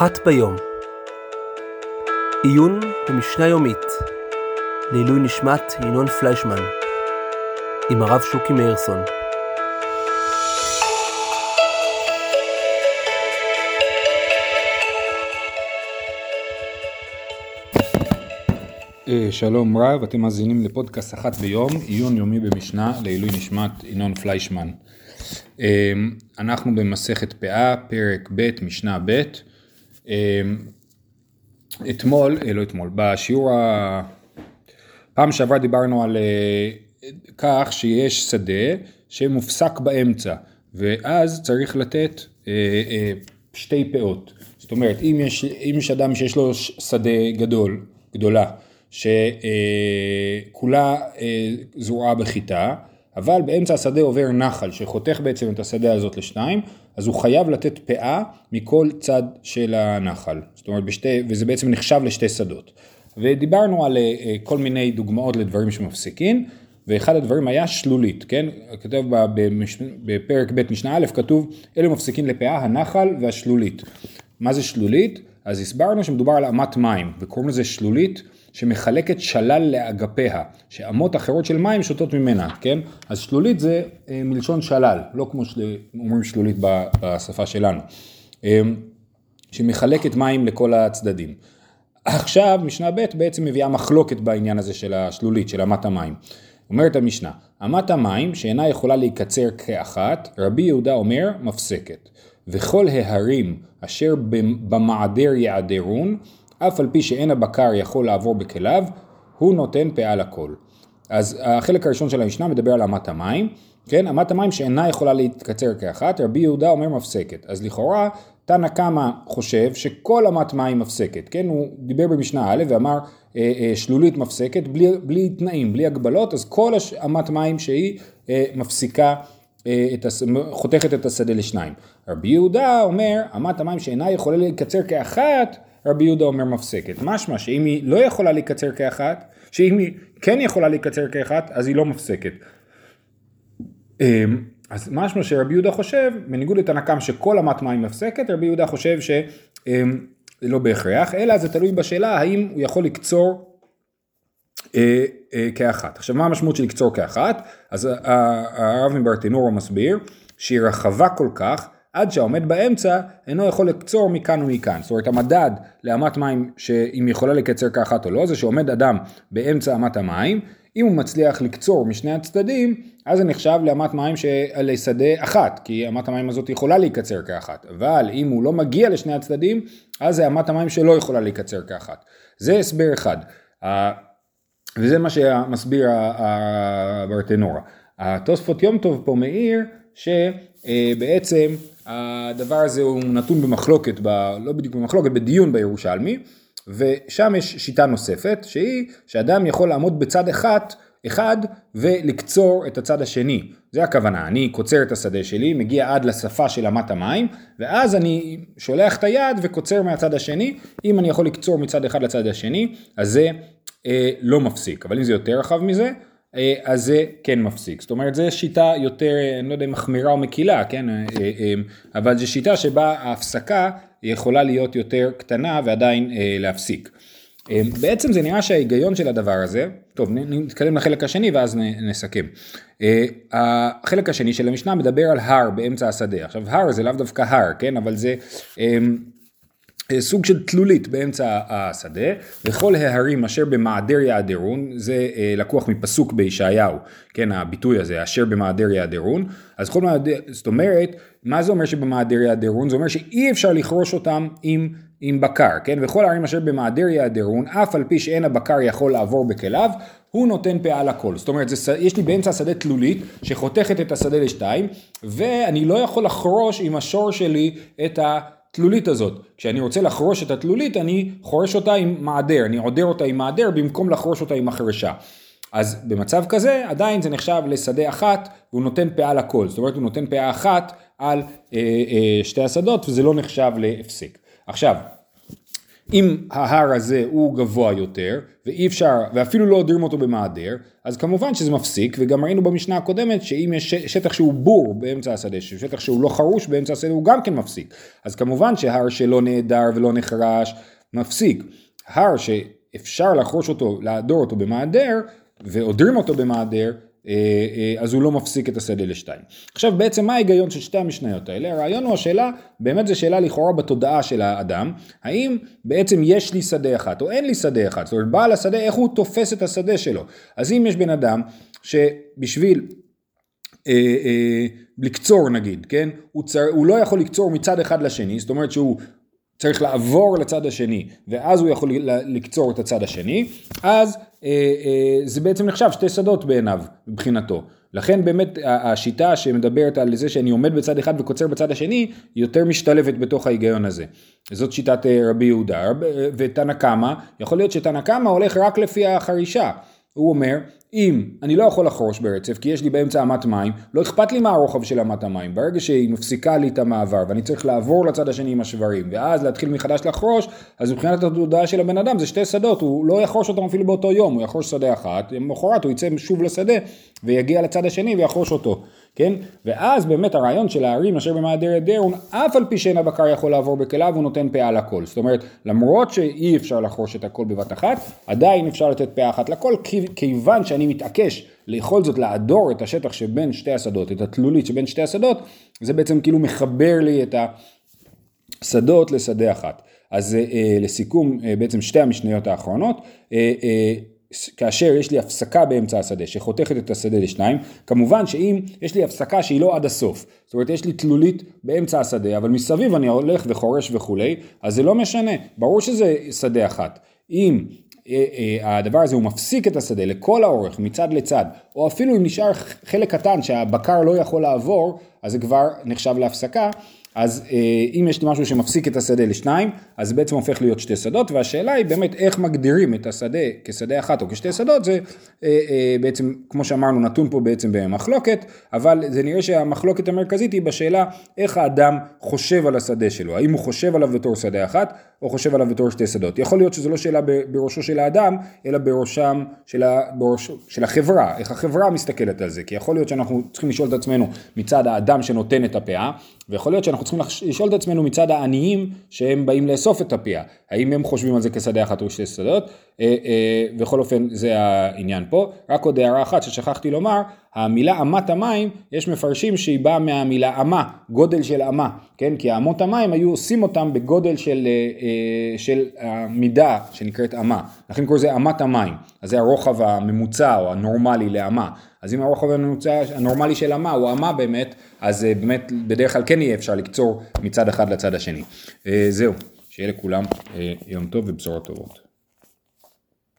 אחת ביום. עיון במשנה יומית לעילוי נשמת ינון פליישמן עם הרב שוקי מאירסון. אה, שלום רב, אתם מאזינים לפודקאסט אחת ביום, עיון יומי במשנה לעילוי נשמת ינון פליישמן. אה, אנחנו במסכת פאה, פרק ב', משנה ב'. אה, אתמול, לא אתמול, בשיעור ה... פעם שעברה דיברנו על כך שיש שדה שמופסק באמצע, ואז צריך לתת שתי פאות. זאת אומרת, אם יש, אם יש אדם שיש לו שדה גדול, גדולה, שכולה אה, זרועה בחיטה, אבל באמצע השדה עובר נחל שחותך בעצם את השדה הזאת לשניים, אז הוא חייב לתת פאה מכל צד של הנחל. זאת אומרת, בשתי, וזה בעצם נחשב לשתי שדות. ודיברנו על אה, כל מיני דוגמאות לדברים שמפסיקים, ואחד הדברים היה שלולית, כן? כתוב בפרק ב' משנה א', כתוב, אלו מפסיקים לפאה, הנחל והשלולית. מה זה שלולית? אז הסברנו שמדובר על אמת מים, וקוראים לזה שלולית. שמחלקת שלל לאגפיה, שאמות אחרות של מים שותות ממנה, כן? אז שלולית זה אה, מלשון שלל, לא כמו שאומרים שלולית בשפה שלנו, אה, שמחלקת מים לכל הצדדים. עכשיו משנה ב' בעצם מביאה מחלוקת בעניין הזה של השלולית, של אמת המים. אומרת המשנה, אמת המים שאינה יכולה להיקצר כאחת, רבי יהודה אומר מפסקת. וכל ההרים אשר במעדר יעדרון, אף על פי שאין הבקר יכול לעבור בכליו, הוא נותן פאה לכל. אז החלק הראשון של המשנה מדבר על אמת המים, כן, אמת המים שאינה יכולה להתקצר כאחת, רבי יהודה אומר מפסקת. אז לכאורה, תנא קמא חושב שכל אמת מים מפסקת, כן, הוא דיבר במשנה א' ואמר אה, אה, שלולית מפסקת, בלי, בלי תנאים, בלי הגבלות, אז כל אמת מים שהיא אה, מפסיקה אה, את הס... חותכת את השדה לשניים. רבי יהודה אומר, אמת המים שאינה יכולה להתקצר כאחת, רבי יהודה אומר מפסקת. משמע שאם היא לא יכולה להיקצר כאחת, שאם היא כן יכולה להיקצר כאחת, אז היא לא מפסקת. אמ, אז משמע שרבי יהודה חושב, בניגוד לתנקם שכל אמת מים מפסקת, רבי יהודה חושב שזה אמ, לא בהכרח, אלא זה תלוי בשאלה האם הוא יכול לקצור אה, אה, כאחת. עכשיו מה המשמעות של לקצור כאחת? אז הרב מברטינורו מסביר שהיא רחבה כל כך עד שהעומד באמצע אינו יכול לקצור מכאן ומכאן. זאת אומרת המדד לאמת מים שאם יכולה לקצר כאחת או לא זה שעומד אדם באמצע אמת המים אם הוא מצליח לקצור משני הצדדים אז זה נחשב לאמת מים שעלי שדה אחת כי אמת המים הזאת יכולה להיקצר כאחת אבל אם הוא לא מגיע לשני הצדדים אז זה אמת המים שלא יכולה להיקצר כאחת. זה הסבר אחד וזה מה שמסביר הברטנורה. התוספות יום טוב פה מעיר שבעצם הדבר הזה הוא נתון במחלוקת, ב, לא בדיוק במחלוקת, בדיון בירושלמי, ושם יש שיטה נוספת, שהיא שאדם יכול לעמוד בצד אחד, אחד ולקצור את הצד השני. זה הכוונה, אני קוצר את השדה שלי, מגיע עד לשפה של אמת המים, ואז אני שולח את היד וקוצר מהצד השני, אם אני יכול לקצור מצד אחד לצד השני, אז זה אה, לא מפסיק, אבל אם זה יותר רחב מזה, אה, אז זה כן מפסיק. זאת אומרת, זו שיטה יותר, אני לא יודע אם מחמירה או מקילה, כן? אה, אה, אבל זו שיטה שבה ההפסקה יכולה להיות יותר קטנה ועדיין להפסיק. בעצם זה נראה שההיגיון של הדבר הזה, טוב נתקדם לחלק השני ואז נסכם. החלק השני של המשנה מדבר על הר באמצע השדה. עכשיו הר זה לאו דווקא הר, כן? אבל זה אה, סוג של תלולית באמצע השדה, וכל ההרים אשר במעדר יעדרון, זה אה, לקוח מפסוק בישעיהו, כן, הביטוי הזה, אשר במעדר יעדרון, אז כל מעדר, זאת אומרת, מה זה אומר שבמעדר יעדרון? זה אומר שאי אפשר לכרוש אותם עם, עם בקר, כן, וכל הערים אשר במעדר יעדרון, אף על פי שאין הבקר יכול לעבור בכליו, הוא נותן פאה לכל. זאת אומרת, זה, יש לי באמצע השדה תלולית שחותכת את השדה לשתיים, ואני לא יכול לחרוש עם השור שלי את ה... התלולית הזאת. כשאני רוצה לחרוש את התלולית, אני חורש אותה עם מעדר, אני עודר אותה עם מעדר במקום לחרוש אותה עם החרשה. אז במצב כזה, עדיין זה נחשב לשדה אחת, והוא נותן פאה לכל. זאת אומרת, הוא נותן פאה אחת על אה, אה, שתי השדות, וזה לא נחשב להפסק. עכשיו, אם ההר הזה הוא גבוה יותר, ואי אפשר, ואפילו לא עודרים אותו במעדר, אז כמובן שזה מפסיק, וגם ראינו במשנה הקודמת שאם יש שטח שהוא בור באמצע השדה, שטח שהוא לא חרוש באמצע השדה הוא גם כן מפסיק. אז כמובן שהר שלא נעדר ולא נחרש, מפסיק. הר שאפשר לחרוש אותו, לעדור אותו במעדר, ועודרים אותו במעדר, אז הוא לא מפסיק את השדה לשתיים. עכשיו בעצם מה ההיגיון של שתי המשניות האלה? הרעיון הוא השאלה, באמת זו שאלה לכאורה בתודעה של האדם, האם בעצם יש לי שדה אחת או אין לי שדה אחת, זאת אומרת בעל השדה איך הוא תופס את השדה שלו. אז אם יש בן אדם שבשביל אה, אה, לקצור נגיד, כן, הוא, צר, הוא לא יכול לקצור מצד אחד לשני, זאת אומרת שהוא צריך לעבור לצד השני ואז הוא יכול לקצור את הצד השני, אז אה, אה, זה בעצם נחשב שתי שדות בעיניו, מבחינתו. לכן באמת השיטה שמדברת על זה שאני עומד בצד אחד וקוצר בצד השני, היא יותר משתלבת בתוך ההיגיון הזה. זאת שיטת אה, רבי יהודה. ותנא קמא, יכול להיות שתנא קמא הולך רק לפי החרישה. הוא אומר, אם אני לא יכול לחרוש ברצף כי יש לי באמצע אמת מים, לא אכפת לי מה הרוחב של אמת המים. ברגע שהיא מפסיקה לי את המעבר ואני צריך לעבור לצד השני עם השברים ואז להתחיל מחדש לחרוש, אז מבחינת התודעה של הבן אדם זה שתי שדות, הוא לא יחרוש אותם אפילו באותו יום, הוא יחרוש שדה אחת, למחרת הוא יצא שוב לשדה ויגיע לצד השני ויחרוש אותו. כן? ואז באמת הרעיון של הערים אשר במעדר דרון, אף על פי שאין הבקר יכול לעבור בכליו, הוא נותן פאה לכל. זאת אומרת, למרות שאי אפשר לחרוש את הכל בבת אחת, עדיין אפשר לתת פאה אחת לכל, כיוון שאני מתעקש לאכול זאת לעדור את השטח שבין שתי השדות, את התלולית שבין שתי השדות, זה בעצם כאילו מחבר לי את השדות לשדה אחת. אז אה, לסיכום, אה, בעצם שתי המשניות האחרונות, אה, אה, כאשר יש לי הפסקה באמצע השדה שחותכת את השדה לשניים, כמובן שאם יש לי הפסקה שהיא לא עד הסוף, זאת אומרת יש לי תלולית באמצע השדה, אבל מסביב אני הולך וחורש וכולי, אז זה לא משנה, ברור שזה שדה אחת. אם אה, אה, הדבר הזה הוא מפסיק את השדה לכל האורך מצד לצד, או אפילו אם נשאר חלק קטן שהבקר לא יכול לעבור, אז זה כבר נחשב להפסקה, אז אה, אם יש משהו שמפסיק את השדה לשניים, אז זה בעצם הופך להיות שתי שדות, והשאלה היא באמת איך מגדירים את השדה כשדה אחת או כשתי שדות, זה אה, אה, בעצם, כמו שאמרנו, נתון פה בעצם במחלוקת, אבל זה נראה שהמחלוקת המרכזית היא בשאלה איך האדם חושב על השדה שלו, האם הוא חושב עליו בתור שדה אחת, או חושב עליו בתור שתי שדות. יכול להיות שזו לא שאלה בראשו של האדם, אלא בראשם של, ה, בראש, של החברה, איך החברה מסתכלת על זה, כי יכול להיות שאנחנו צריכים לשאול את עצמנו מצד האדם שנותן את הפאה, ויכול להיות שאנחנו צריכים לשאול את עצמנו מצד העניים שהם באים לאסוף את הפיה, האם הם חושבים על זה כשדה אחת או שתי שדות, בכל אופן זה העניין פה. רק עוד הערה אחת ששכחתי לומר, המילה אמת המים, יש מפרשים שהיא באה מהמילה אמה, גודל של אמה, כן? כי אמות המים היו עושים אותם בגודל של, אה, של המידה שנקראת אמה, לכן קוראים לזה אמת המים, אז זה הרוחב הממוצע או הנורמלי לאמה. אז אם הרוחב הממוצע הנורמלי של אמה הוא אמה באמת, אז באמת בדרך כלל כן יהיה אפשר לקצור מצד אחד לצד השני. זהו, שיהיה לכולם יום טוב ובשורות טובות.